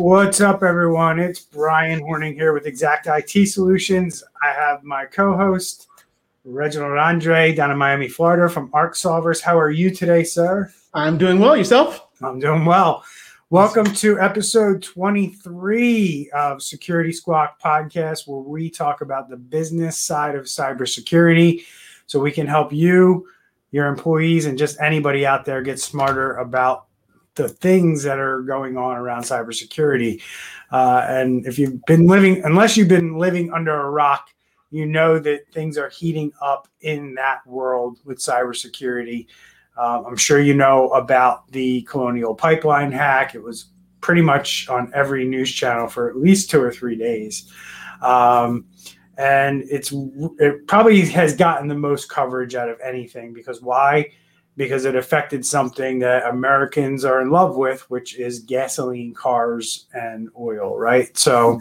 What's up, everyone? It's Bryan Hornung here with Xact IT Solutions. I have my co-host Reginald Andre down in Miami, Florida, from Arc Solvers. How are you today, sir? I'm doing well. Yourself? I'm doing well. Welcome to episode 23 of Security Squawk podcast, where we talk about the business side of cybersecurity so we can help you, your employees, and just anybody out there get smarter about the things that are going on around cybersecurity. Uh, and if you've been living, unless you've been living under a rock, you know that things are heating up in that world with cybersecurity. Uh, I'm sure you know about the Colonial Pipeline hack. It was pretty much on every news channel for at least two or three days. Um, and it's it probably has gotten the most coverage out of anything because why? Because it affected something that Americans are in love with, which is gasoline, cars, and oil, right? So,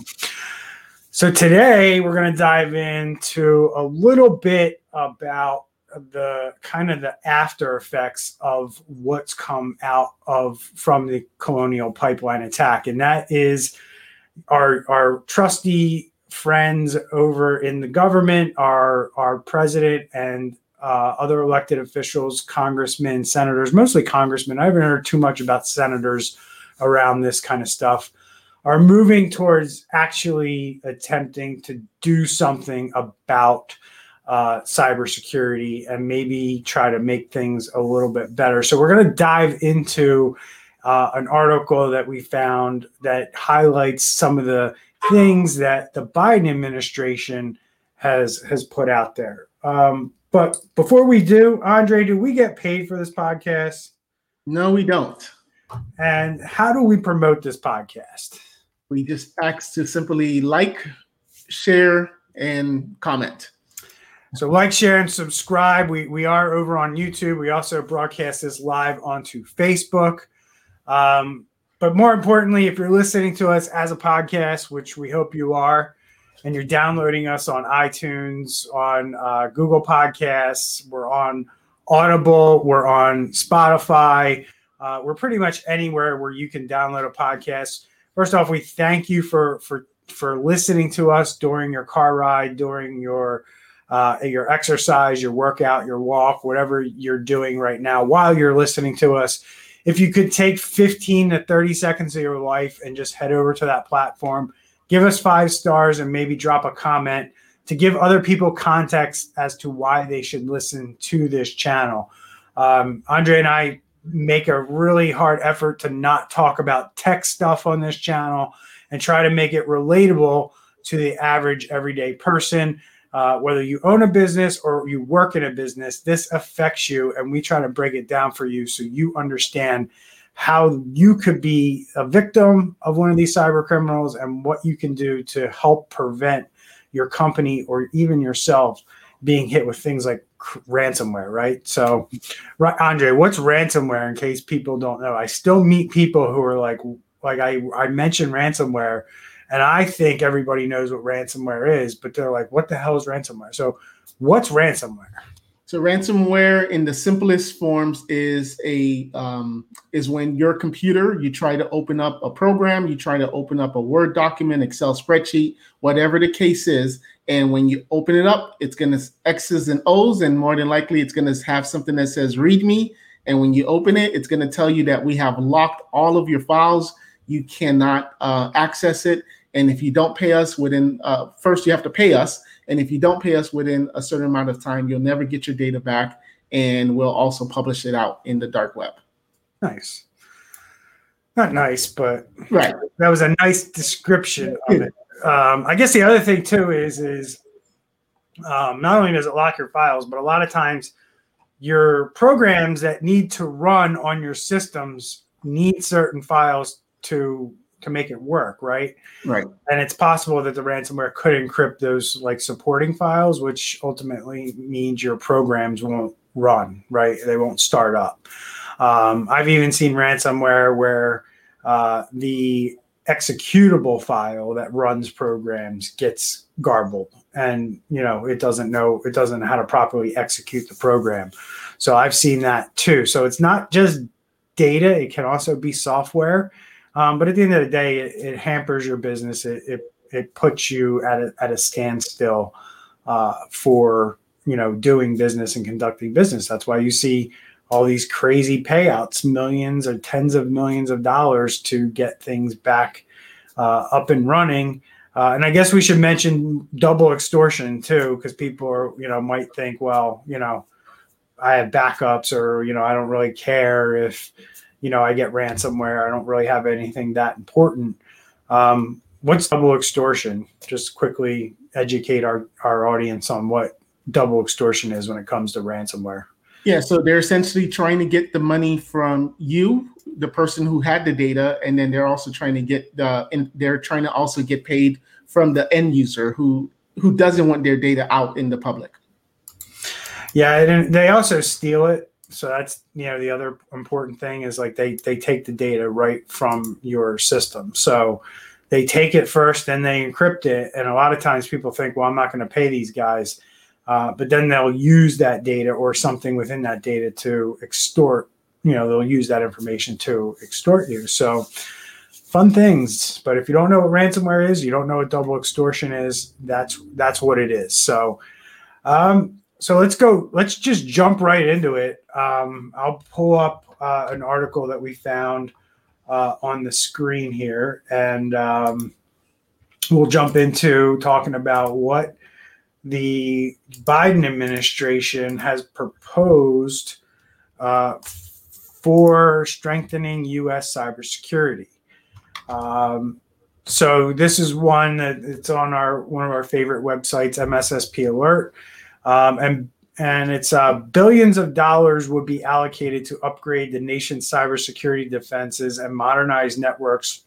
so today we're going to dive into a little bit about the kind of the after effects of what's come out of from the colonial pipeline attack and that is our our trusty friends over in the government our our president and uh, other elected officials congressmen senators mostly congressmen i haven't heard too much about senators around this kind of stuff are moving towards actually attempting to do something about uh, cybersecurity and maybe try to make things a little bit better. So we're going to dive into uh, an article that we found that highlights some of the things that the Biden administration has has put out there. Um, but before we do, Andre, do we get paid for this podcast? No, we don't. And how do we promote this podcast? We just ask to simply like, share, and comment. So like, share, and subscribe. We we are over on YouTube. We also broadcast this live onto Facebook. Um, but more importantly, if you're listening to us as a podcast, which we hope you are, and you're downloading us on iTunes, on uh, Google Podcasts, we're on Audible, we're on Spotify, uh, we're pretty much anywhere where you can download a podcast. First off, we thank you for for for listening to us during your car ride, during your uh, your exercise, your workout, your walk, whatever you're doing right now while you're listening to us. If you could take 15 to 30 seconds of your life and just head over to that platform, give us five stars and maybe drop a comment to give other people context as to why they should listen to this channel. Um, Andre and I make a really hard effort to not talk about tech stuff on this channel and try to make it relatable to the average everyday person uh, whether you own a business or you work in a business, this affects you. And we try to break it down for you so you understand how you could be a victim of one of these cyber criminals and what you can do to help prevent your company or even yourself being hit with things like ransomware, right? So, Andre, what's ransomware in case people don't know? I still meet people who are like, like I, I mentioned ransomware and I think everybody knows what ransomware is, but they're like, what the hell is ransomware? So, what's ransomware? So ransomware, in the simplest forms, is a um, is when your computer you try to open up a program, you try to open up a Word document, Excel spreadsheet, whatever the case is, and when you open it up, it's going to X's and O's, and more than likely, it's going to have something that says "Read me." And when you open it, it's going to tell you that we have locked all of your files. You cannot uh, access it and if you don't pay us within, uh, first you have to pay us. And if you don't pay us within a certain amount of time, you'll never get your data back. And we'll also publish it out in the dark web. Nice. Not nice, but right. That was a nice description of it. Um, I guess the other thing too is is um, not only does it lock your files, but a lot of times your programs that need to run on your systems need certain files to to make it work, right? Right. And it's possible that the ransomware could encrypt those like supporting files, which ultimately means your programs won't run, right? They won't start up. Um, I've even seen ransomware where uh, the executable file that runs programs gets garbled and you know it doesn't know it doesn't know how to properly execute the program so i've seen that too so it's not just data it can also be software Um, but at the end of the day, it, it hampers your business. It, it, it puts you at a, at a standstill uh, for you know doing business and conducting business. That's why you see all these crazy payouts, millions or tens of millions of dollars to get things back uh, up and running. Uh, and I guess we should mention double extortion too, because people are, you know, might think, well, you know, I have backups or, you know, I don't really care if, you know, I get ransomware. I don't really have anything that important. Um, what's double extortion? Just quickly educate our, our audience on what double extortion is when it comes to ransomware. Yeah, so they're essentially trying to get the money from you, the person who had the data, and then they're also trying to get the and they're trying to also get paid from the end user who who doesn't want their data out in the public. Yeah, and they also steal it. So that's you know the other important thing is like they they take the data right from your system. So they take it first, then they encrypt it, and a lot of times people think, well, I'm not going to pay these guys uh, but then they'll use that data or something within that data to extort. You know, they'll use that information to extort you. So, fun things. But if you don't know what ransomware is, you don't know what double extortion is. That's that's what it is. So, um, so let's go. Let's just jump right into it. Um, I'll pull up uh, an article that we found uh, on the screen here, and um, we'll jump into talking about what the Biden administration has proposed uh, for strengthening U.S. cybersecurity. Um, so this is one that it's on our one of our favorite websites, MSSP Alert, um, and and it's uh, billions of dollars would be allocated to upgrade the nation's cybersecurity defenses and modernize networks.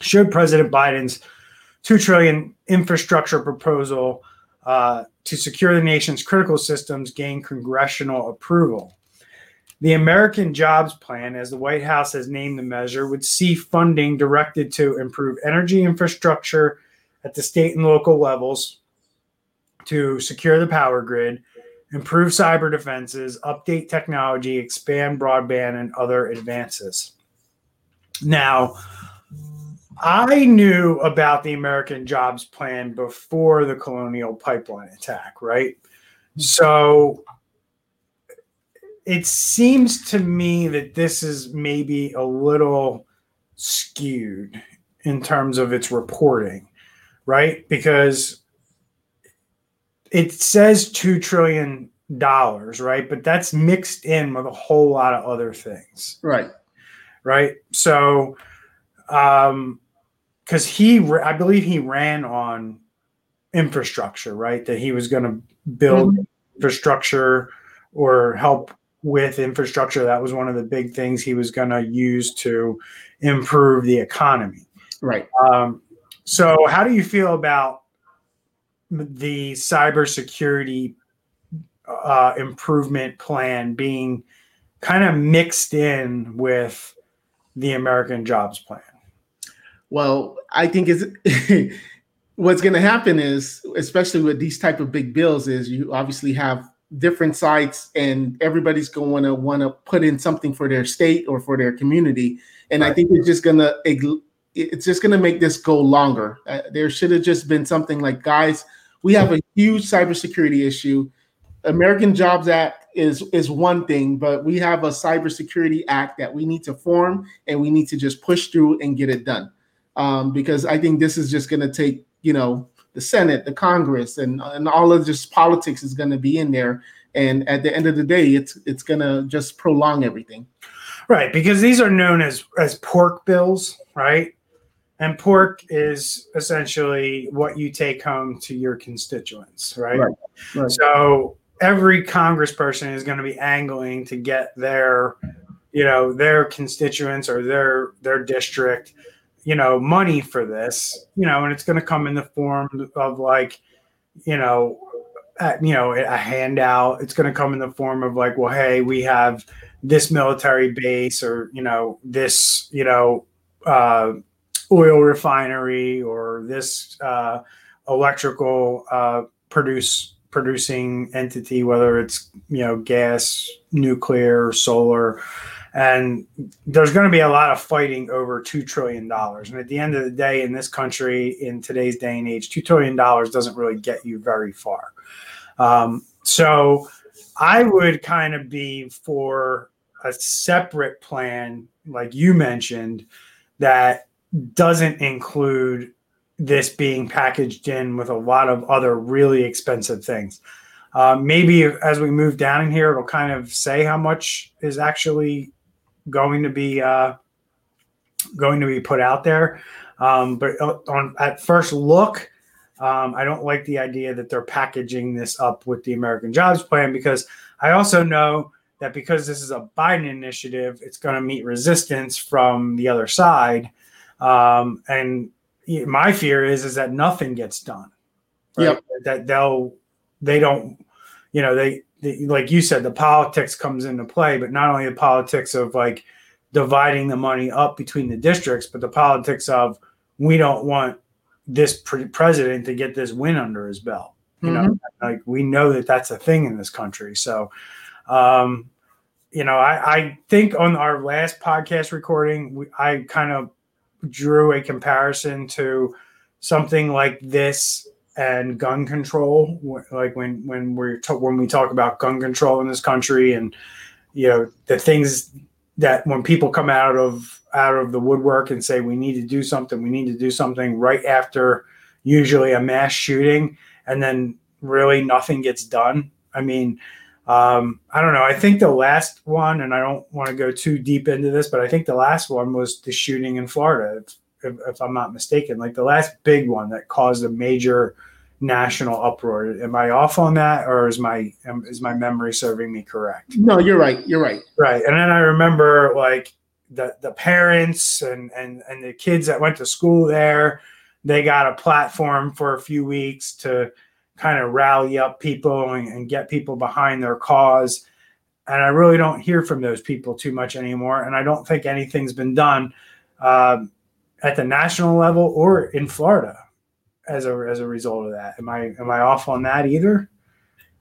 Should President Biden's two trillion infrastructure proposal uh, to secure the nation's critical systems gain congressional approval. The American Jobs Plan, as the White House has named the measure, would see funding directed to improve energy infrastructure at the state and local levels, to secure the power grid, improve cyber defenses, update technology, expand broadband, and other advances. Now, I knew about the American Jobs Plan before the Colonial Pipeline attack, right? So it seems to me that this is maybe a little skewed in terms of its reporting, right? Because it says $2 trillion, right? But that's mixed in with a whole lot of other things. Right. Right. So, um, because he, I believe he ran on infrastructure, right? That he was going to build mm-hmm. infrastructure or help with infrastructure. That was one of the big things he was going to use to improve the economy. Right. Um, so, how do you feel about the cybersecurity uh, improvement plan being kind of mixed in with the American Jobs Plan? Well, I think is what's going to happen is, especially with these type of big bills, is you obviously have different sites, and everybody's going to want to put in something for their state or for their community, and right. I think it's just going to it's just going to make this go longer. Uh, there should have just been something like, guys, we have a huge cybersecurity issue. American Jobs Act is is one thing, but we have a cybersecurity act that we need to form and we need to just push through and get it done um, because I think this is just going to take, you know, the Senate, the Congress, and and all of just politics is going to be in there. And at the end of the day, it's it's going to just prolong everything. Right, because these are known as as pork bills, right? And pork is essentially what you take home to your constituents, right? right, right. So every congressperson is going to be angling to get their, you know, their constituents or their their district you know, money for this, you know, and it's going to come in the form of like, you know, you know, a handout. It's going to come in the form of like, well, hey, we have this military base, or you know, this, you know, uh, oil refinery, or this uh, electrical uh, produce producing entity, whether it's you know gas, nuclear, solar and there's going to be a lot of fighting over $2 trillion. And at the end of the day, in this country, in today's day and age, $2 trillion doesn't really get you very far. Um, so I would kind of be for a separate plan, like you mentioned, that doesn't include this being packaged in with a lot of other really expensive things. Uh, maybe as we move down in here, it'll kind of say how much is actually going to be uh, going to be put out there. Um, but uh, on at first look, um, I don't like the idea that they're packaging this up with the American Jobs Plan because I also know that because this is a Biden initiative, it's going to meet resistance from the other side. Um, and my fear is is that nothing gets done. Right? Yep. That they'll they don't, you know, they, they like you said, the politics comes into play, but not only the politics of like dividing the money up between the districts, but the politics of we don't want this pre- president to get this win under his belt. You mm-hmm. know, like we know that that's a thing in this country. So, um, you know, I, I think on our last podcast recording, we, I kind of drew a comparison to something like this and gun control like when when we're to, when we talk about gun control in this country and you know the things that when people come out of out of the woodwork and say we need to do something we need to do something right after usually a mass shooting and then really nothing gets done. I mean um, i don't know i think the last one and i don't want to go too deep into this but i think the last one was the shooting in florida if, if i'm not mistaken like the last big one that caused a major national uproar. Am I off on that, or is my is my memory serving me correct? No, you're right. You're right. Right, and then I remember like the the parents and and and the kids that went to school there. They got a platform for a few weeks to kind of rally up people and, and get people behind their cause. And I really don't hear from those people too much anymore. And I don't think anything's been done uh, at the national level or in Florida as a as a result of that. Am I am I off on that either?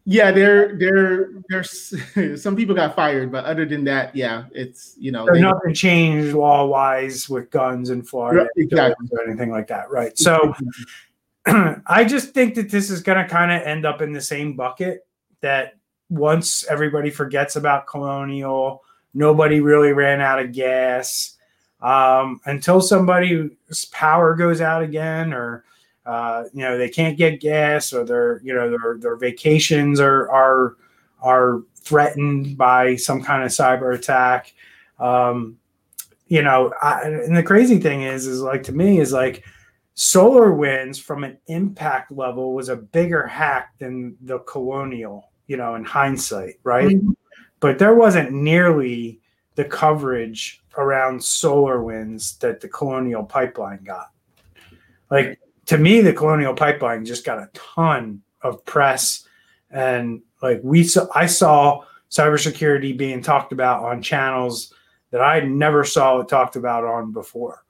Yeah, there there there's some people got fired, but other than that, yeah, it's you know they, nothing changed law wise with guns in Florida exactly. or anything like that, right? So I just think that this is going to kind of end up in the same bucket that once everybody forgets about colonial, nobody really ran out of gas um, until somebody's power goes out again or uh, you know they can't get gas or their you know their their vacations are are are threatened by some kind of cyber attack. Um, you know I, and the crazy thing is is like to me is like SolarWinds from an impact level was a bigger hack than the colonial you know in hindsight right? Mm-hmm. but there wasn't nearly the coverage around SolarWinds that the colonial pipeline got. Like to me, the Colonial Pipeline just got a ton of press, and like we saw, I saw cybersecurity being talked about on channels that I never saw it talked about on before,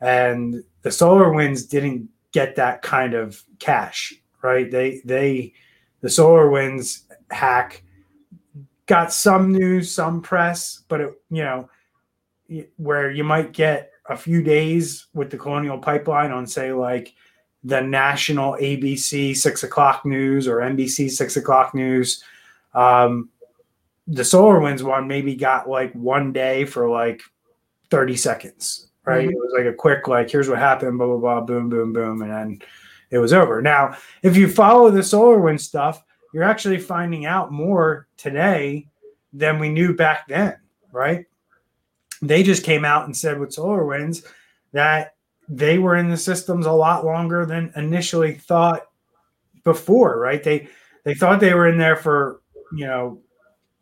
and the SolarWinds didn't get that kind of cash, right? They they the SolarWinds hack got some news, some press, but it you know where you might get a few days with the Colonial Pipeline on say like the national ABC six o'clock news or NBC six o'clock news. Um, the SolarWinds one maybe got like one day for like 30 seconds, right? Mm-hmm. It was like a quick, like, here's what happened, blah, blah, blah, boom, boom, boom. And then it was over. Now, if you follow the solar wind stuff, you're actually finding out more today than we knew back then, right? They just came out and said with SolarWinds that they were in the systems a lot longer than initially thought before, right? They they thought they were in there for, you know,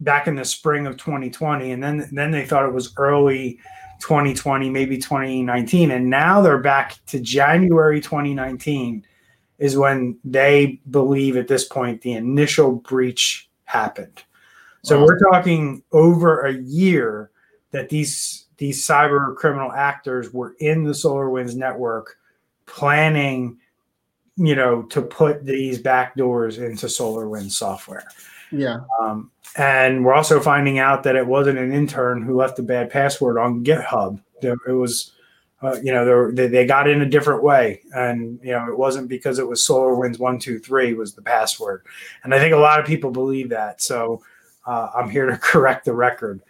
back in the spring of 2020 and then then they thought it was early 2020, maybe 2019 and now they're back to January 2019 is when they believe at this point the initial breach happened. So wow. we're talking over a year that these these cyber criminal actors were in the SolarWinds network planning, you know, to put these backdoors into SolarWinds software. Yeah. Um, and we're also finding out that it wasn't an intern who left a bad password on GitHub. It was, uh, you know, they, they got in a different way, and you know, it wasn't because it was Solar SolarWinds one two three was the password. And I think a lot of people believe that. So uh, I'm here to correct the record.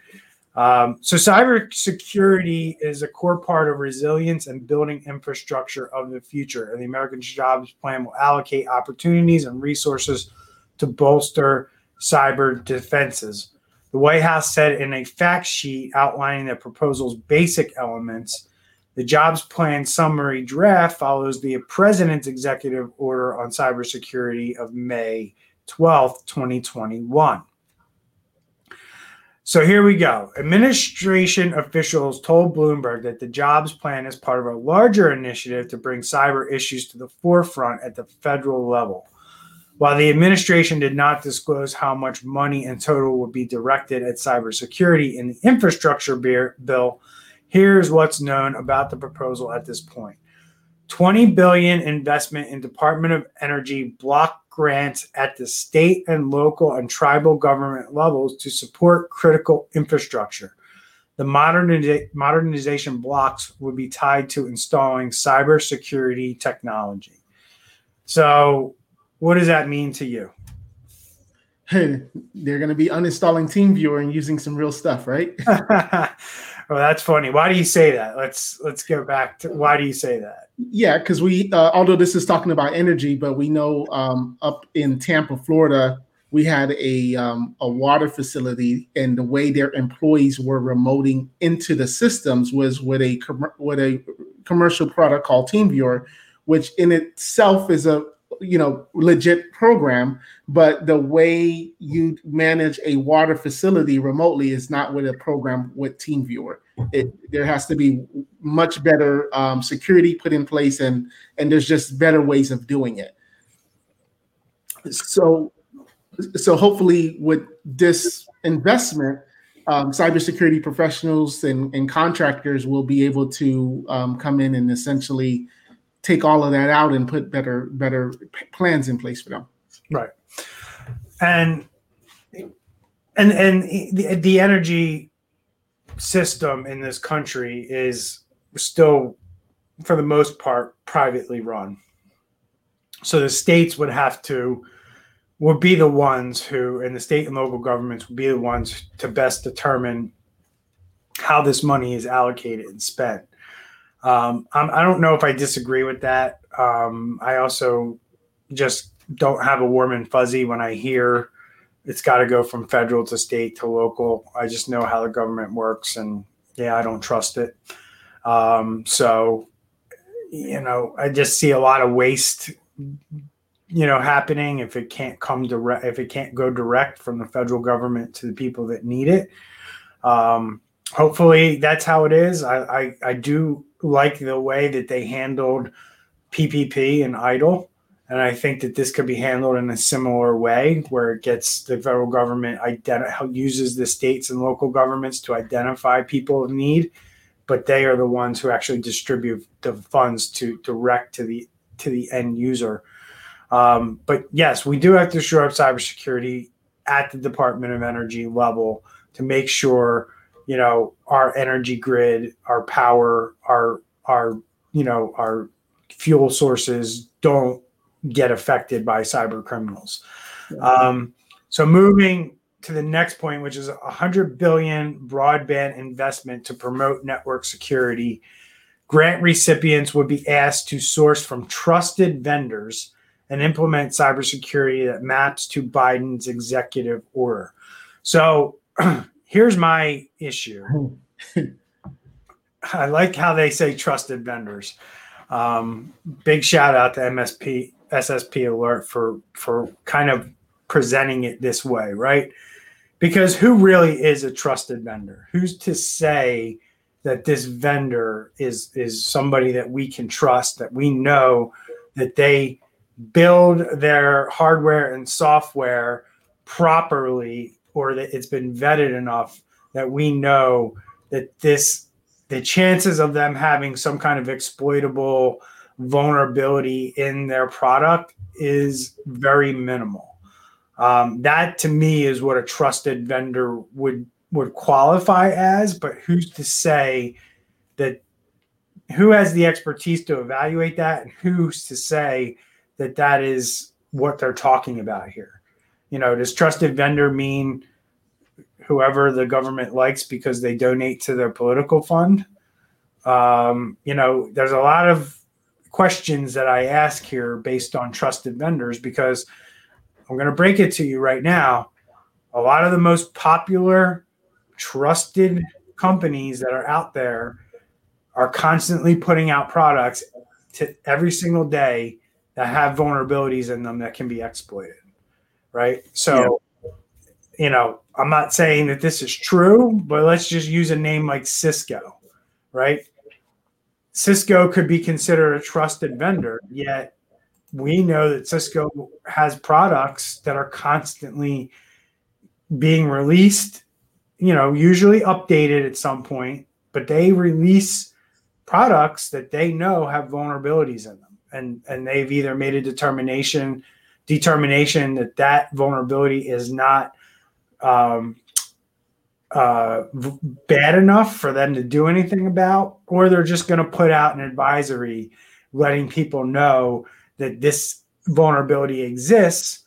Um, so cybersecurity is a core part of resilience and building infrastructure of the future. And the American Jobs Plan will allocate opportunities and resources to bolster cyber defenses. The White House said in a fact sheet outlining the proposal's basic elements. The jobs plan summary draft follows the president's executive order on cybersecurity of May 12, 2021. So here we go. Administration officials told Bloomberg that the jobs plan is part of a larger initiative to bring cyber issues to the forefront at the federal level. While the administration did not disclose how much money in total would be directed at cybersecurity in the infrastructure bill, here's what's known about the proposal at this point. 20 billion investment in Department of Energy block grants at the state and local and tribal government levels to support critical infrastructure. The moderniza- modernization blocks would be tied to installing cybersecurity technology. So, what does that mean to you? Hey, they're going to be uninstalling TeamViewer and using some real stuff, right? well, that's funny. Why do you say that? Let's let's go back to why do you say that? Yeah, because we, uh, although this is talking about energy, but we know um, up in Tampa, Florida, we had a um, a water facility, and the way their employees were remoting into the systems was with a com- with a commercial product called TeamViewer, which in itself is a you know legit program but the way you manage a water facility remotely is not with a program with teamviewer. It, there has to be much better um, security put in place and and there's just better ways of doing it. So so hopefully with this investment um, cybersecurity professionals and, and contractors will be able to um, come in and essentially take all of that out and put better better plans in place for them. Right. And and and the, the energy system in this country is still for the most part privately run. So the states would have to would be the ones who and the state and local governments would be the ones to best determine how this money is allocated and spent. Um, I don't know if I disagree with that. Um, I also just don't have a warm and fuzzy when I hear it's got to go from federal to state to local. I just know how the government works, and yeah, I don't trust it. Um, so, you know, I just see a lot of waste, you know, happening if it can't come direct, if it can't go direct from the federal government to the people that need it. Um, hopefully, that's how it is. I, I, I do like the way that they handled PPP and EIDL. And I think that this could be handled in a similar way where it gets the federal government identi- uses the states and local governments to identify people of need, but they are the ones who actually distribute the funds to direct to the to the end user. Um, but yes, we do have to shore up cybersecurity at the Department of Energy level to make sure you know our energy grid our power our our you know our fuel sources don't get affected by cyber criminals. Um, so moving to the next point which is a 100 billion broadband investment to promote network security. Grant recipients would be asked to source from trusted vendors and implement cybersecurity that maps to biden's executive order. So Here's my issue. I like how they say trusted vendors. Um, big shout out to MSP SSP Alert for for kind of presenting it this way, right? Because who really is a trusted vendor? Who's to say that this vendor is is somebody that we can trust, that we know that they build their hardware and software properly or that it's been vetted enough that we know that this the chances of them having some kind of exploitable vulnerability in their product is very minimal. Um, that to me is what a trusted vendor would would qualify as. But who's to say that who has the expertise to evaluate that, and who's to say that that is what they're talking about here? You know, does trusted vendor mean whoever the government likes because they donate to their political fund? Um, you know, there's a lot of questions that I ask here based on trusted vendors because I'm going to break it to you right now. A lot of the most popular, trusted companies that are out there are constantly putting out products to every single day that have vulnerabilities in them that can be exploited. Right. So, yeah. you know, I'm not saying that this is true, but let's just use a name like Cisco. Right. Cisco could be considered a trusted vendor, yet we know that Cisco has products that are constantly being released, you know, usually updated at some point, but they release products that they know have vulnerabilities in them. And and they've either made a determination determination that that vulnerability is not um, uh, bad enough for them to do anything about, or they're just going to put out an advisory letting people know that this vulnerability exists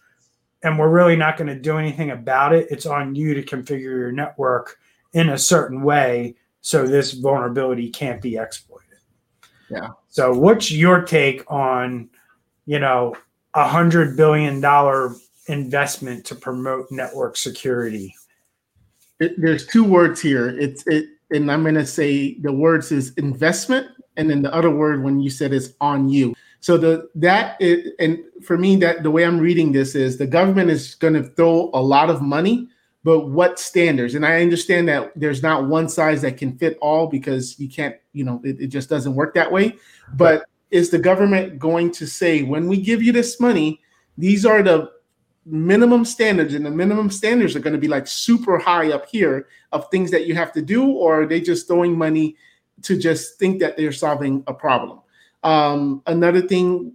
and we're really not going to do anything about it. It's on you to configure your network in a certain way so this vulnerability can't be exploited. Yeah. So what's your take on, you know, a hundred billion dollar investment to promote network security? It, there's two words here. It's it, and I'm going to say the words is investment, and then the other word when you said is on you. So the that is, and for me that the way I'm reading this is the government is going to throw a lot of money, but what standards? And I understand that there's not one size that can fit all because you can't, you know, it, it just doesn't work that way. But is the government going to say when we give you this money, these are the minimum standards and the minimum standards are going to be like super high up here of things that you have to do or are they just throwing money to just think that they're solving a problem? Um, another thing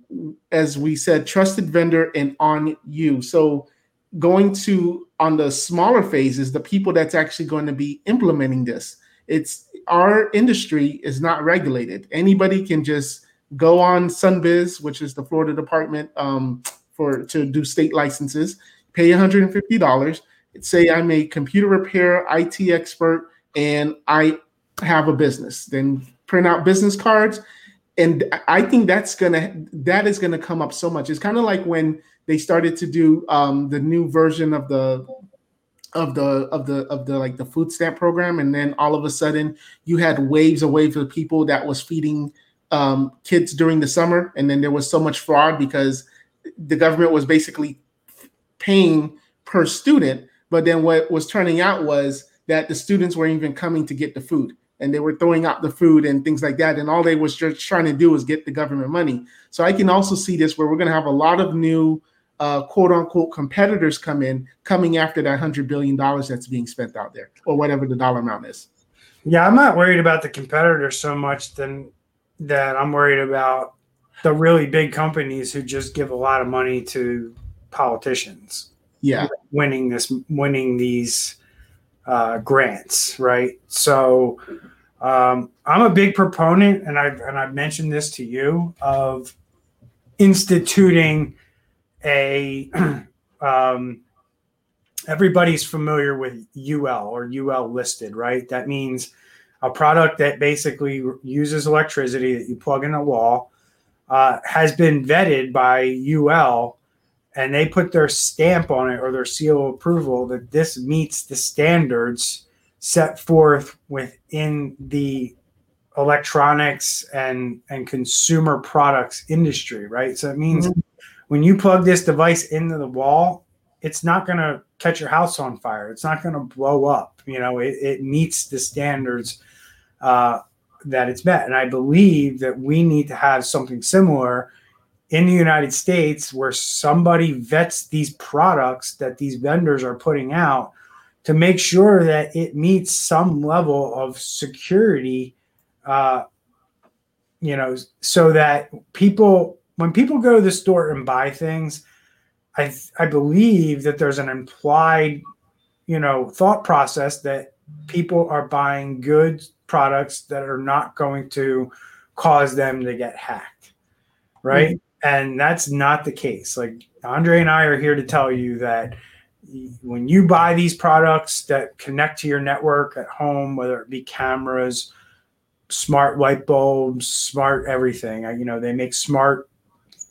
as we said trusted vendor and on you. So going to on the smaller phases the people that's actually going to be implementing this. It's our industry is not regulated. Anybody can just go on sunbiz which is the florida department um, for to do state licenses, pay $150. Say I'm a computer repair IT expert and I have a business. Then print out business cards. And I think that's gonna that is gonna come up so much. It's kind of like when they started to do um, the new version of the of the of the of the like the food stamp program, and then all of a sudden you had waves of waves of people that was feeding um, kids during the summer, and then there was so much fraud because the government was basically paying per student, but then what was turning out was that the students weren't even coming to get the food and they were throwing out the food and things like that. And all they was just trying to do was get the government money. So I can also see this where we're going to have a lot of new uh, quote unquote competitors come in, coming after that hundred billion dollars that's being spent out there, or whatever the dollar amount is. Yeah, I'm not worried about the competitors so much than that. I'm worried about the really big companies who just give a lot of money to politicians. Yeah, winning this, winning these uh, grants, right? So um, I'm a big proponent, and I've and I've mentioned this to you of instituting a. um, everybody's familiar with UL or UL listed, right? That means a product that basically uses electricity that you plug in a wall uh, has been vetted by UL and they put their stamp on it or their seal of approval that this meets the standards set forth within the electronics and and consumer products industry right? So it means mm-hmm. when you plug this device into the wall it's not going to catch your house on fire. It's not going to blow up. You know it, it meets the standards uh, that it's met. And I believe that we need to have something similar in the United States where somebody vets these products that these vendors are putting out to make sure that it meets some level of security uh, you know so that people when people go to the store and buy things I I believe that there's an implied, you know, thought process that people are buying good products that are not going to cause them to get hacked, right? Mm-hmm. And that's not the case. Like Andre and I are here to tell you that when you buy these products that connect to your network at home, whether it be cameras, smart light bulbs, smart everything, you know, they make smart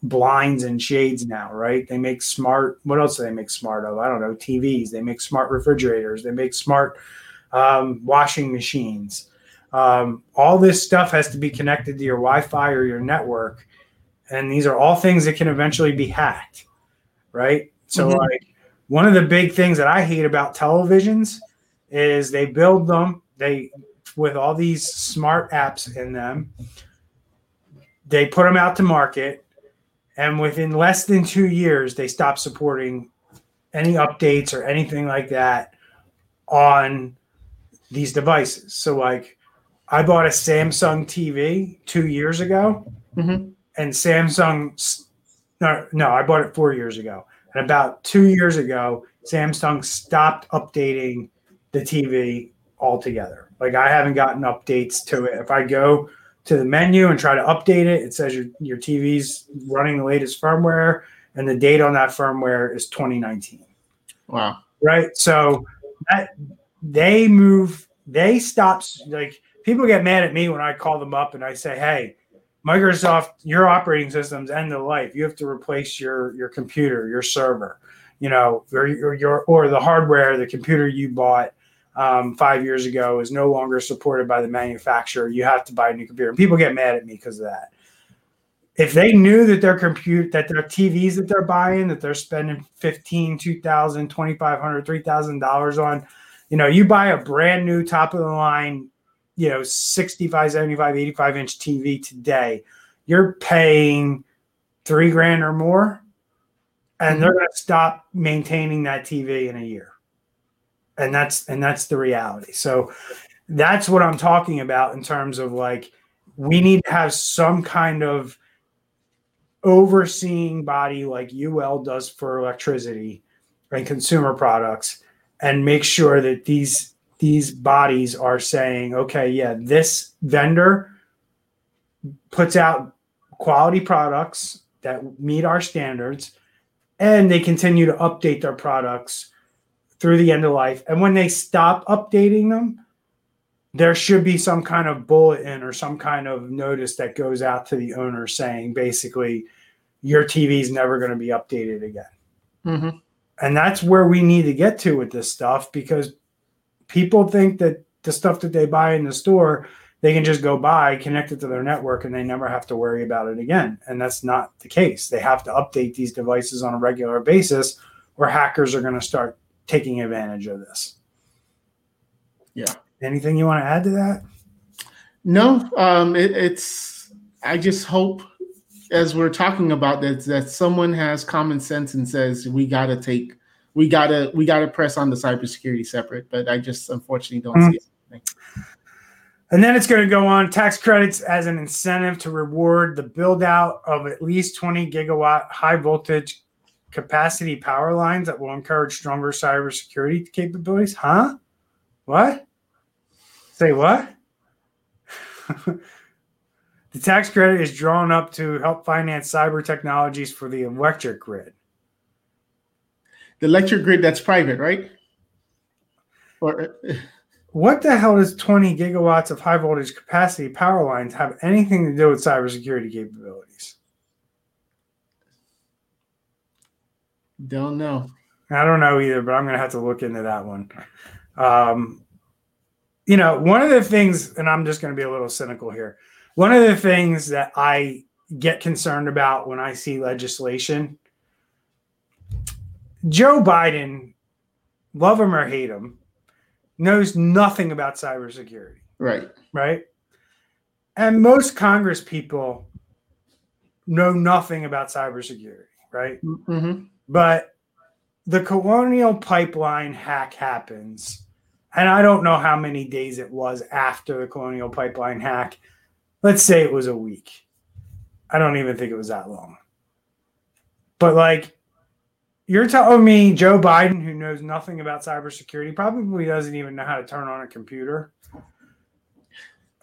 blinds and shades now, right? They make smart, what else do they make smart of? I don't know, TVs, they make smart refrigerators, they make smart um, washing machines. Um, all this stuff has to be connected to your Wi Fi or your network. And these are all things that can eventually be hacked, right? So, mm-hmm. like, one of the big things that I hate about televisions is they build them, they with all these smart apps in them, they put them out to market, and within less than two years, they stop supporting any updates or anything like that on these devices. So, like, I bought a Samsung TV two years ago, mm-hmm. and Samsung, no, no, I bought it four years ago. And about two years ago, Samsung stopped updating the TV altogether. Like, I haven't gotten updates to it. If I go to the menu and try to update it, it says your, your TV's running the latest firmware, and the date on that firmware is 2019. Wow. Right. So that they move, they stop like people get mad at me when I call them up and I say, "Hey, Microsoft, your operating system's end of life. You have to replace your your computer, your server, you know, or your or the hardware, the computer you bought um, five years ago is no longer supported by the manufacturer. You have to buy a new computer." And people get mad at me because of that. If they knew that their compute that their TVs that they're buying that they're spending 15, 2000, 2500, 3000 dollars on, you know, you buy a brand new top of the line you know 65 75 85 inch tv today you're paying three grand or more and mm-hmm. they're going to stop maintaining that tv in a year and that's and that's the reality so that's what i'm talking about in terms of like we need to have some kind of overseeing body like ul does for electricity and consumer products and make sure that these these bodies are saying, okay, yeah, this vendor puts out quality products that meet our standards, and they continue to update their products through the end of life. And when they stop updating them, there should be some kind of bulletin or some kind of notice that goes out to the owner saying basically, your TV is never going to be updated again. Mm-hmm. And that's where we need to get to with this stuff because people think that the stuff that they buy in the store they can just go buy connect it to their network and they never have to worry about it again. And that's not the case. They have to update these devices on a regular basis or hackers are going to start taking advantage of this. Yeah. Anything you want to add to that? No um it, it's i just hope as we're talking about that that someone has common sense and says we got to take we gotta we gotta press on the cybersecurity separate. But I just unfortunately don't mm-hmm. see it. And then it's going to go on tax credits as an incentive to reward the build out of at least 20 gigawatt high voltage capacity power lines that will encourage stronger cybersecurity capabilities. Huh? What? Say what? the tax credit is drawn up to help finance cyber technologies for the electric grid the electric grid that's private, right? Or what the hell does 20 gigawatts of high voltage capacity power lines have anything to do with cybersecurity capabilities? Don't know. I don't know either, but I'm going to have to look into that one. Um, you know, one of the things, and I'm just going to be a little cynical here. One of the things that I get concerned about when I see legislation Joe Biden, love him or hate him, knows nothing about cybersecurity. Right. Right. And most Congress people know nothing about cybersecurity. Right. Mm-hmm. But the colonial pipeline hack happens. And I don't know how many days it was after the colonial pipeline hack. Let's say it was a week. I don't even think it was that long. But like you're telling me Joe Biden, who knows nothing about cybersecurity, probably doesn't even know how to turn on a computer.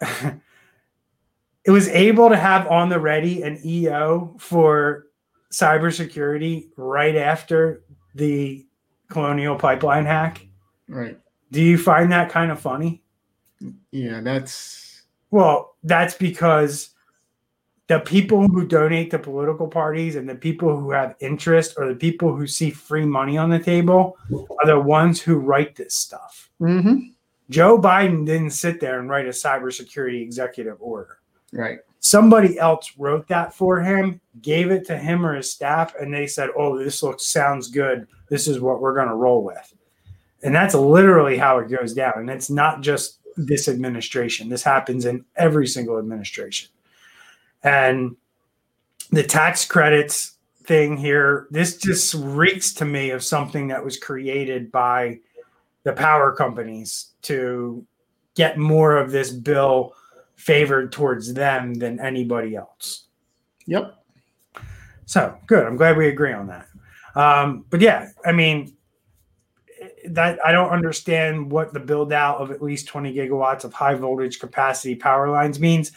it was able to have on the ready an EO for cybersecurity right after the Colonial Pipeline hack. Right. Do you find that kind of funny? Yeah, that's well, that's because the people who donate to political parties and the people who have interest or the people who see free money on the table are the ones who write this stuff. mm-hmm. Joe Biden didn't sit there and write a cybersecurity executive order. right. Somebody else wrote that for him, gave it to him or his staff, and they said, "Oh, this looks sounds good. This is what we're going to roll with." And that's literally how it goes down. And it's not just this administration. This happens in every single administration. And the tax credits thing here, this just reeks to me of something that was created by the power companies to get more of this bill favored towards them than anybody else. Yep. So good. I'm glad we agree on that. Um, but yeah, I mean, that I don't understand what the build out of at least 20 gigawatts of high voltage capacity power lines means.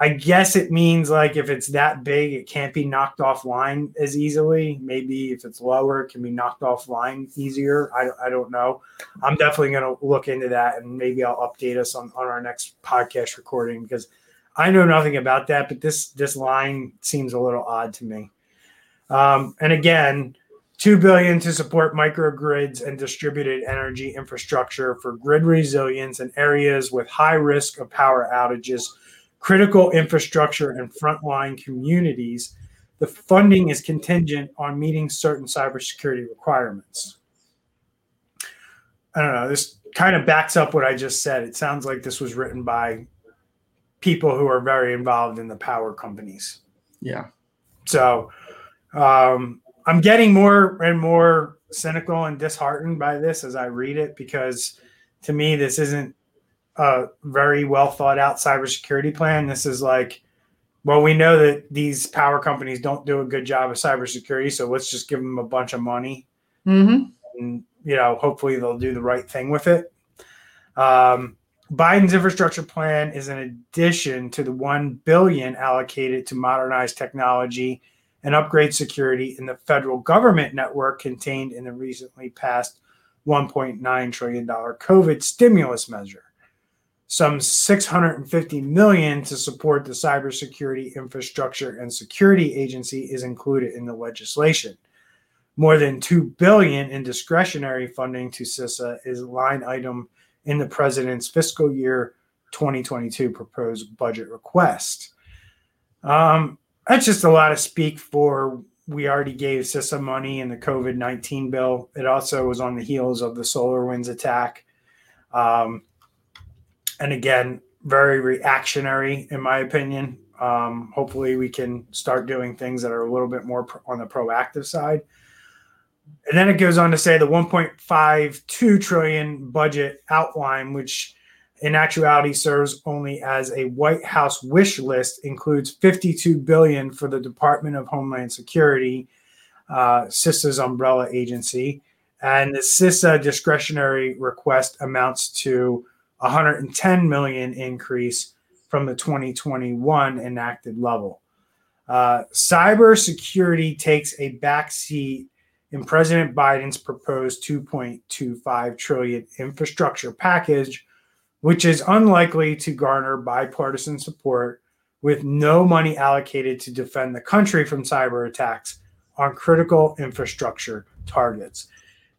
I guess it means like if it's that big, it can't be knocked offline as easily. Maybe if it's lower, it can be knocked offline easier. I, I don't know. I'm definitely going to look into that and maybe I'll update us on, on our next podcast recording because I know nothing about that, but this this line seems a little odd to me. Um, and again, two billion to support microgrids and distributed energy infrastructure for grid resilience in areas with high risk of power outages critical infrastructure and frontline communities, the funding is contingent on meeting certain cybersecurity requirements. I don't know. This kind of backs up what I just said. It sounds like this was written by people who are very involved in the power companies. Yeah. So um, I'm getting more and more cynical and disheartened by this as I read it because to me, this isn't a very well thought out cybersecurity plan. This is like, well, we know that these power companies don't do a good job of cybersecurity, so let's just give them a bunch of money, mm-hmm. and you know, hopefully they'll do the right thing with it. Um, Biden's infrastructure plan is an addition to the one billion allocated to modernize technology and upgrade security in the federal government network contained in the recently passed 1.9 trillion dollar COVID stimulus measure some 650 million to support the cybersecurity infrastructure and security agency is included in the legislation. More than 2 billion in discretionary funding to CISA is a line item in the president's fiscal year 2022 proposed budget request. Um, that's just a lot of speak for we already gave CISA money in the COVID 19 bill. It also was on the heels of the SolarWinds attack. Um, and again, very reactionary in my opinion. Um, hopefully, we can start doing things that are a little bit more pro- on the proactive side. And then it goes on to say the 1.52 trillion budget outline, which in actuality serves only as a White House wish list, includes 52 billion for the Department of Homeland Security, uh, CISA's umbrella agency, and the CISA discretionary request amounts to 110 million increase from the 2021 enacted level. Uh, cybersecurity takes a backseat in President Biden's proposed 2.25 trillion infrastructure package, which is unlikely to garner bipartisan support, with no money allocated to defend the country from cyber attacks on critical infrastructure targets.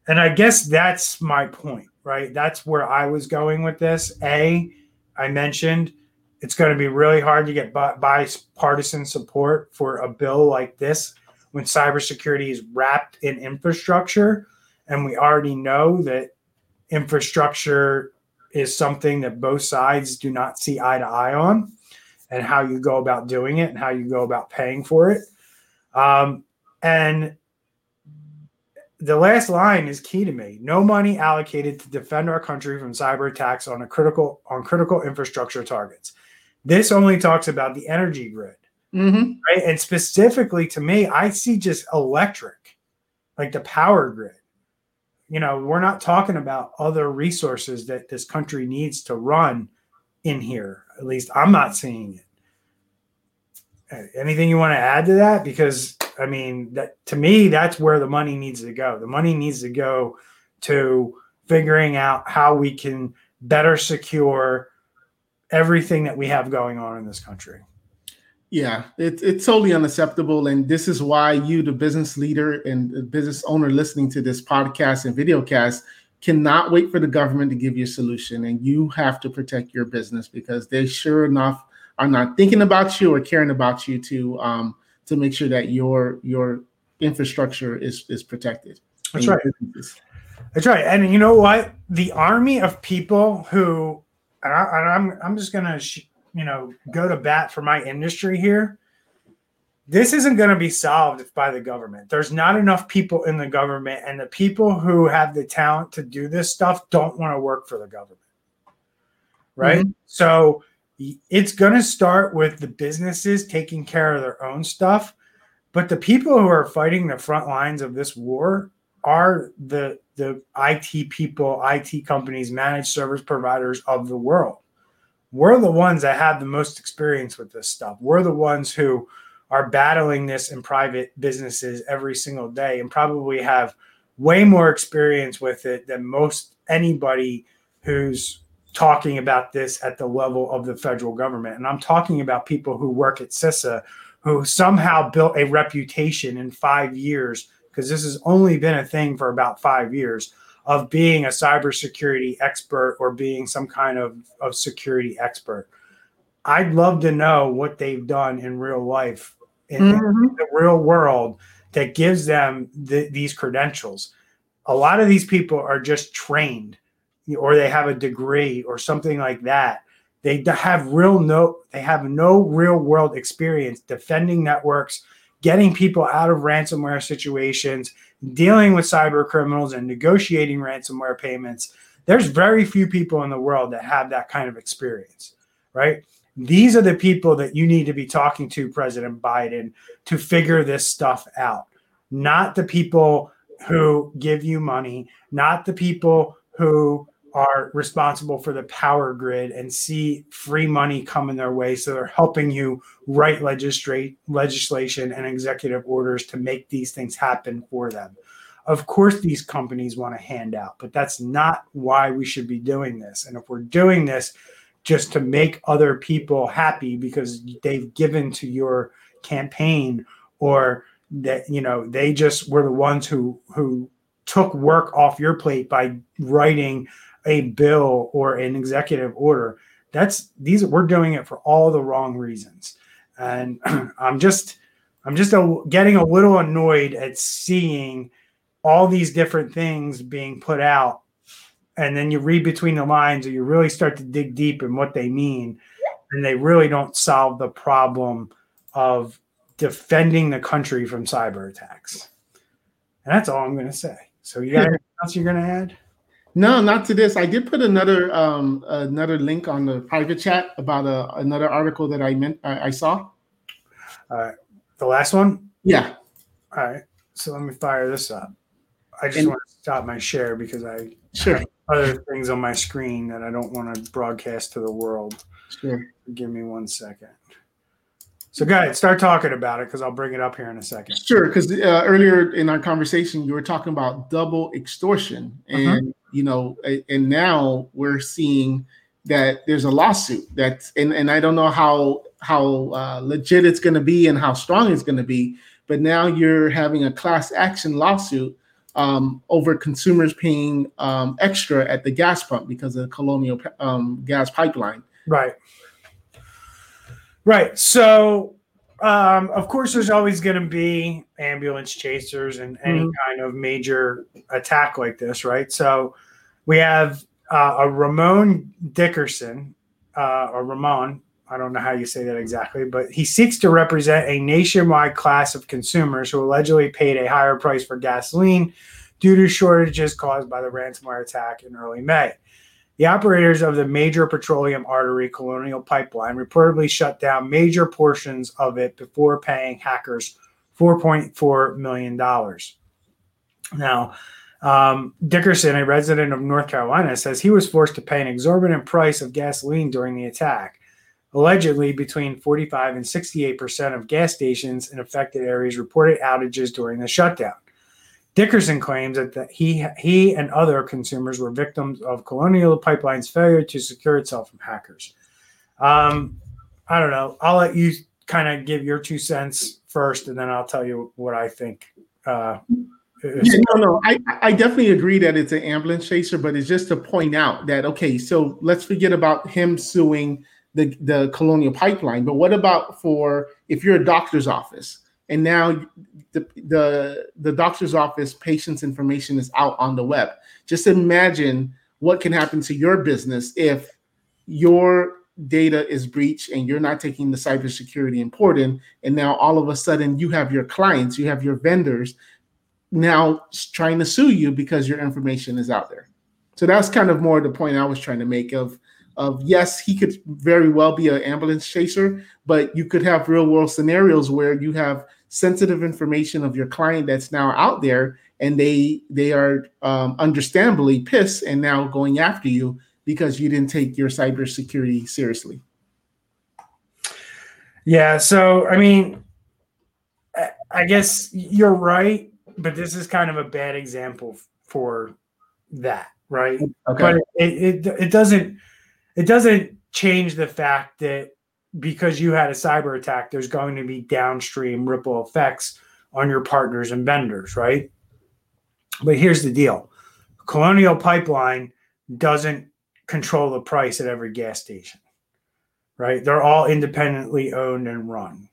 And I guess that's my point right? That's where I was going with this. A, I mentioned it's going to be really hard to get bipartisan support for a bill like this when cybersecurity is wrapped in infrastructure. And we already know that infrastructure is something that both sides do not see eye to eye on, and how you go about doing it and how you go about paying for it. Um, and the last line is key to me. No money allocated to defend our country from cyber attacks on a critical on critical infrastructure targets. This only talks about the energy grid, mm-hmm. right? And specifically to me, I see just electric, like the power grid. You know, we're not talking about other resources that this country needs to run in here. At least I'm not seeing it. Anything you want to add to that? Because I mean, that to me, that's where the money needs to go. The money needs to go to figuring out how we can better secure everything that we have going on in this country. Yeah, it's it's totally unacceptable, and this is why you, the business leader and business owner listening to this podcast and videocast, cannot wait for the government to give you a solution, and you have to protect your business because they sure enough are not thinking about you or caring about you to um, to make sure that your your infrastructure is is protected. That's right. That's right. And you know what? The army of people who, and, I, am I'm, I'm just gonna, you know, go to bat for my industry here. This isn't going to be solved by the government. There's not enough people in the government, and the people who have the talent to do this stuff don't want to work for the government. Right. Mm-hmm. So it's going to start with the businesses taking care of their own stuff. But the people who are fighting the front lines of this war are the the IT people, IT companies, managed service providers of the world. We're the ones that have the most experience with this stuff. We're the ones who are battling this in private businesses every single day and probably have way more experience with it than most anybody who's talking about this at the level of the federal government. And I'm talking about people who work at CISA who somehow built a reputation in five years because this has only been a thing for about five years of being a cybersecurity expert or being some kind of, of security expert. I'd love to know what they've done in real life, in, mm-hmm. the real world, that gives them the, these credentials. A lot of these people are just trained or they have a degree or something like that. They have real no, they have no real world experience defending networks, getting people out of ransomware situations, dealing with cyber criminals, and negotiating ransomware payments. There's very few people in the world that have that kind of experience, right? These are the people that you need to be talking to, President Biden, to figure this stuff out, not the people who give you money, not the people who are responsible for the power grid and see free money coming their way. So they're helping you write legislate legislation and executive orders to make these things happen for them. Of course, these companies want to hand out, but that's not why we should be doing this. And if we're doing this just to make other people happy because they've given to your campaign or that you know they just were the ones who who took work off your plate by writing a bill or an executive order. That's these we're doing it for all the wrong reasons. And I'm just I'm just a, getting a little annoyed at seeing all these different things being put out and then you read between the lines or you really start to dig deep in what they mean and they really don't solve the problem of defending the country from cyber attacks. And that's all I'm going to say. So you got hmm. anything else you're going to add? No, not to this. I did put another um, another link on the private chat about a, another article that I meant I, I saw. All right, the last one. Yeah. All right. So let me fire this up. I just and, want to stop my share because I sure other things on my screen that I don't want to broadcast to the world. Sure. Give me one second. So, guys, start talking about it because I'll bring it up here in a second. Sure, because uh, earlier in our conversation, you were talking about double extortion, uh-huh. and uh-huh. you know, and now we're seeing that there's a lawsuit that's, and, and I don't know how how uh, legit it's going to be and how strong it's going to be, but now you're having a class action lawsuit um, over consumers paying um, extra at the gas pump because of the Colonial um, gas pipeline. Right. Right. So, um, of course, there's always going to be ambulance chasers and any mm-hmm. kind of major attack like this, right? So, we have uh, a Ramon Dickerson, uh, or Ramon. I don't know how you say that exactly, but he seeks to represent a nationwide class of consumers who allegedly paid a higher price for gasoline due to shortages caused by the ransomware attack in early May. The operators of the major petroleum artery Colonial Pipeline reportedly shut down major portions of it before paying hackers $4.4 million. Now, um, Dickerson, a resident of North Carolina, says he was forced to pay an exorbitant price of gasoline during the attack. Allegedly, between 45 and 68 percent of gas stations in affected areas reported outages during the shutdown. Dickerson claims that the, he he and other consumers were victims of Colonial Pipeline's failure to secure itself from hackers. Um, I don't know. I'll let you kind of give your two cents first, and then I'll tell you what I think. Uh, yeah, no, no, I, I definitely agree that it's an ambulance chaser, but it's just to point out that okay, so let's forget about him suing the the Colonial Pipeline, but what about for if you're a doctor's office and now the the the doctor's office patient's information is out on the web? Just imagine what can happen to your business if your data is breached and you're not taking the cybersecurity important, and now all of a sudden you have your clients, you have your vendors now trying to sue you because your information is out there. So that's kind of more the point I was trying to make of of yes, he could very well be an ambulance chaser, but you could have real world scenarios where you have sensitive information of your client that's now out there and they they are um, understandably pissed and now going after you because you didn't take your cybersecurity seriously. Yeah, so I mean, I guess you're right but this is kind of a bad example for that, right? Okay. But it, it it doesn't it doesn't change the fact that because you had a cyber attack, there's going to be downstream ripple effects on your partners and vendors, right? But here's the deal Colonial Pipeline doesn't control the price at every gas station, right? They're all independently owned and run,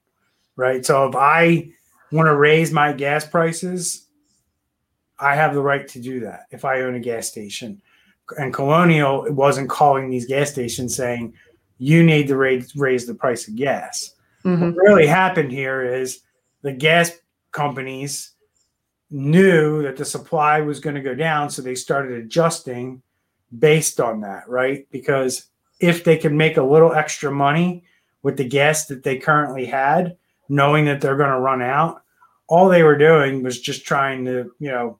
right? So if I want to raise my gas prices, I have the right to do that if I own a gas station. And Colonial wasn't calling these gas stations saying, you need to raise, raise the price of gas. Mm-hmm. What really happened here is the gas companies knew that the supply was going to go down. So they started adjusting based on that, right? Because if they could make a little extra money with the gas that they currently had, knowing that they're going to run out, all they were doing was just trying to, you know,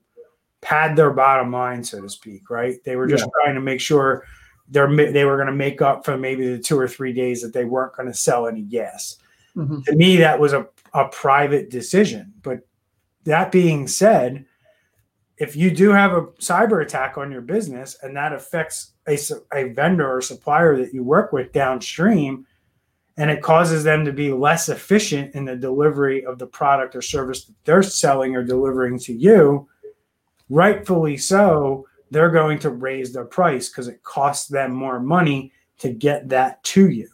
pad their bottom line, so to speak, right? They were just yeah. trying to make sure they're they were going to make up for maybe the two or three days that they weren't going to sell any gas. Mm-hmm. To me, that was a, a private decision. But that being said, if you do have a cyber attack on your business and that affects a, a vendor or supplier that you work with downstream, and it causes them to be less efficient in the delivery of the product or service that they're selling or delivering to you, rightfully so, they're going to raise their price because it costs them more money to get that to you.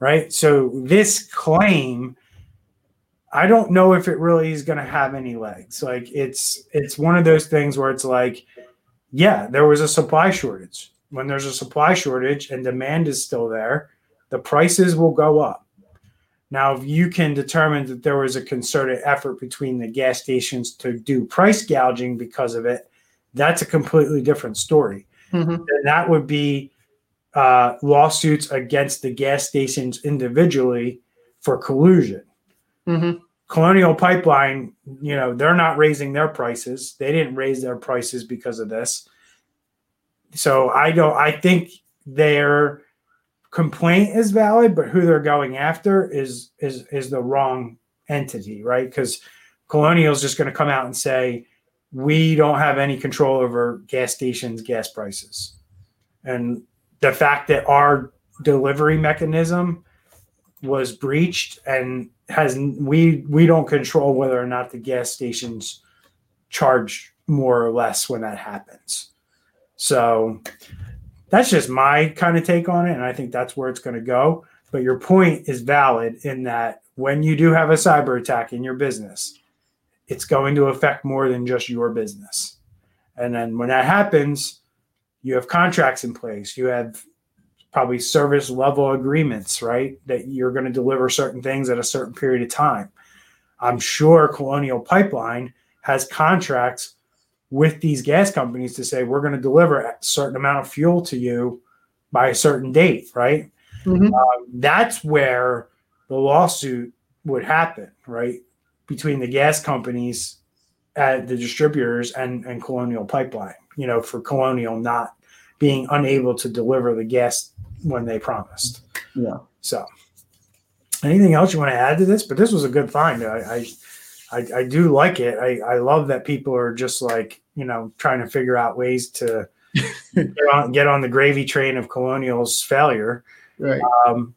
Right. So this claim, I don't know if it really is going to have any legs. Like it's it's one of those things where it's like, yeah, there was a supply shortage. When there's a supply shortage and demand is still there, the prices will go up. Now, if you can determine that there was a concerted effort between the gas stations to do price gouging because of it, that's a completely different story. Mm-hmm. And that would be uh, lawsuits against the gas stations individually for collusion. Mm-hmm. Colonial Pipeline, you know, they're not raising their prices. They didn't raise their prices because of this. So I don't. I think they're complaint is valid, but who they're going after is is is the wrong entity, right? Because Colonial is just going to come out and say we don't have any control over gas stations' gas prices, and the fact that our delivery mechanism was breached and has we we don't control whether or not the gas stations charge more or less when that happens. So that's just my kind of take on it. And I think that's where it's going to go. But your point is valid in that when you do have a cyber attack in your business, it's going to affect more than just your business. And then when that happens, you have contracts in place, you have probably service level agreements, right? That you're going to deliver certain things at a certain period of time. I'm sure Colonial Pipeline has contracts with these gas companies to say we're going to deliver a certain amount of fuel to you by a certain date, right? Mm-hmm. Um, that's where the lawsuit would happen, right? Between the gas companies at the distributors and and Colonial Pipeline. You know, for Colonial not being unable to deliver the gas when they promised. Yeah. So, anything else you want to add to this? But this was a good find. I I, I, I do like it. I, I love that people are just like you know trying to figure out ways to get, on, get on the gravy train of Colonial's failure. Right. Um,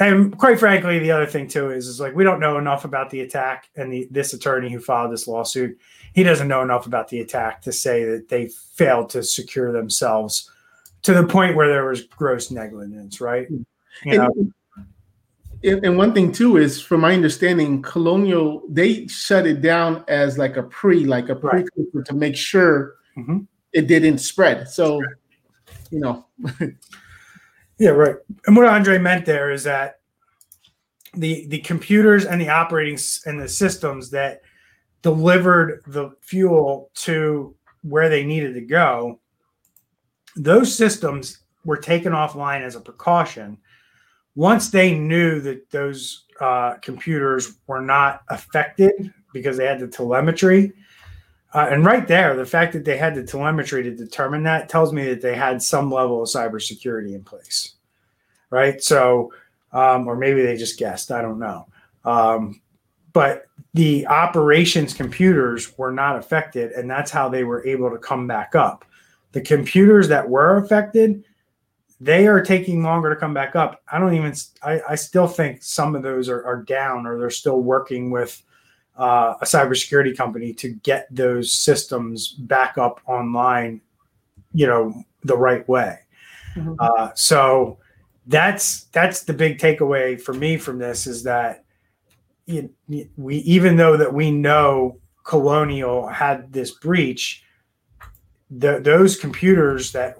and quite frankly, the other thing too is is like we don't know enough about the attack and the this attorney who filed this lawsuit. He doesn't know enough about the attack to say that they failed to secure themselves to the point where there was gross negligence, right? You know, And, and one thing too is, from my understanding, Colonial they shut it down as like a pre, like a Right. precursor to make sure Mhm. it didn't spread. So, you know, Yeah, right. And what Andre meant there is that the the computers and the operating s- and the systems that delivered the fuel to where they needed to go, those systems were taken offline as a precaution. Once they knew that those uh, computers were not affected because they had the telemetry, uh, and right there, the fact that they had the telemetry to determine that tells me that they had some level of cybersecurity in place, right? So, um, or maybe they just guessed. I don't know. Um, but the operations computers were not affected, and that's how they were able to come back up. The computers that were affected, they are taking longer to come back up. I don't even. I, I still think some of those are, are down, or they're still working with uh, a cybersecurity company to get those systems back up online, you know, the right way. Mhm. Uh, so that's that's the big takeaway for me from this is that you- we even though that we know Colonial had this breach, the, those computers that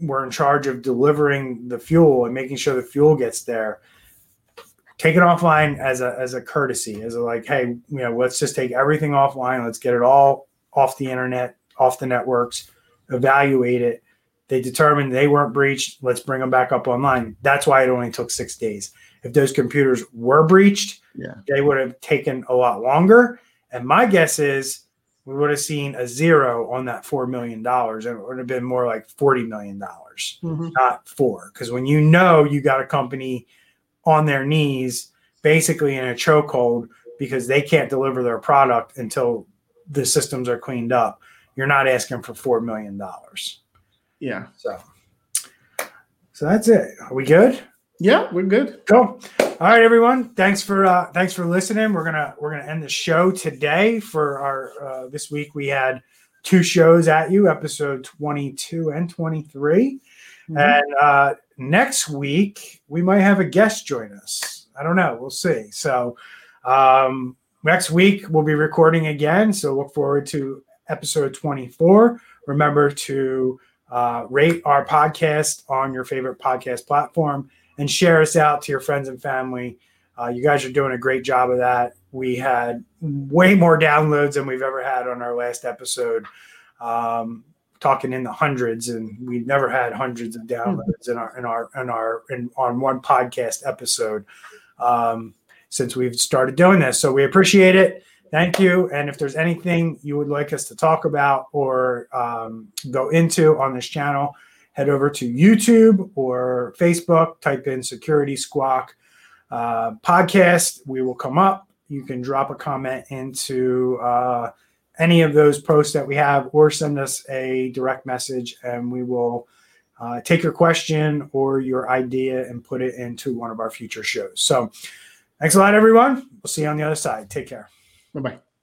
were in charge of delivering the fuel and making sure the fuel gets there take it offline as a as a courtesy as a like hey you know let's just take everything offline let's get it all off the internet off the networks evaluate it they determined they weren't breached let's bring them back up online that's why it only took six days if those computers were breached Yeah. they would have taken a lot longer and my guess is we would have seen a zero on that four million dollars and it would have been more like 40 million dollars Mhm. not four. Because when you know you got a company on their knees, basically in a chokehold because they can't deliver their product until the systems are cleaned up, you're not asking for four million dollars. yeah, So, so that's it. Are we good? yeah, we're good. Cool. All right, everyone. Thanks for uh, thanks for listening. We're gonna we're gonna end the show today. For our uh, this week, we had two shows at you, episode twenty two and twenty three. Mhm. And uh, next week, we might have a guest join us. I don't know. We'll see. So um, next week, we'll be recording again. So look forward to episode 24. Remember to uh, rate our podcast on your favorite podcast platform and share us out to your friends and family. Uh, you guys are doing a great job of that. We had way more downloads than we've ever had on our last episode. Um, talking in the hundreds and we never had hundreds of downloads in our in our in our in on one podcast episode um, since we've started doing this. So we appreciate it. Thank you. And if there's anything you would like us to talk about or um, go into on this channel head over to youtube or facebook type in security squawk uh, podcast. We will come up. You can drop a comment into uh, any of those posts that we have or send us a direct message and we will uh, take your question or your idea and put it into one of our future shows. So thanks a lot, everyone. We'll see you on the other side. Take care. Bye bye.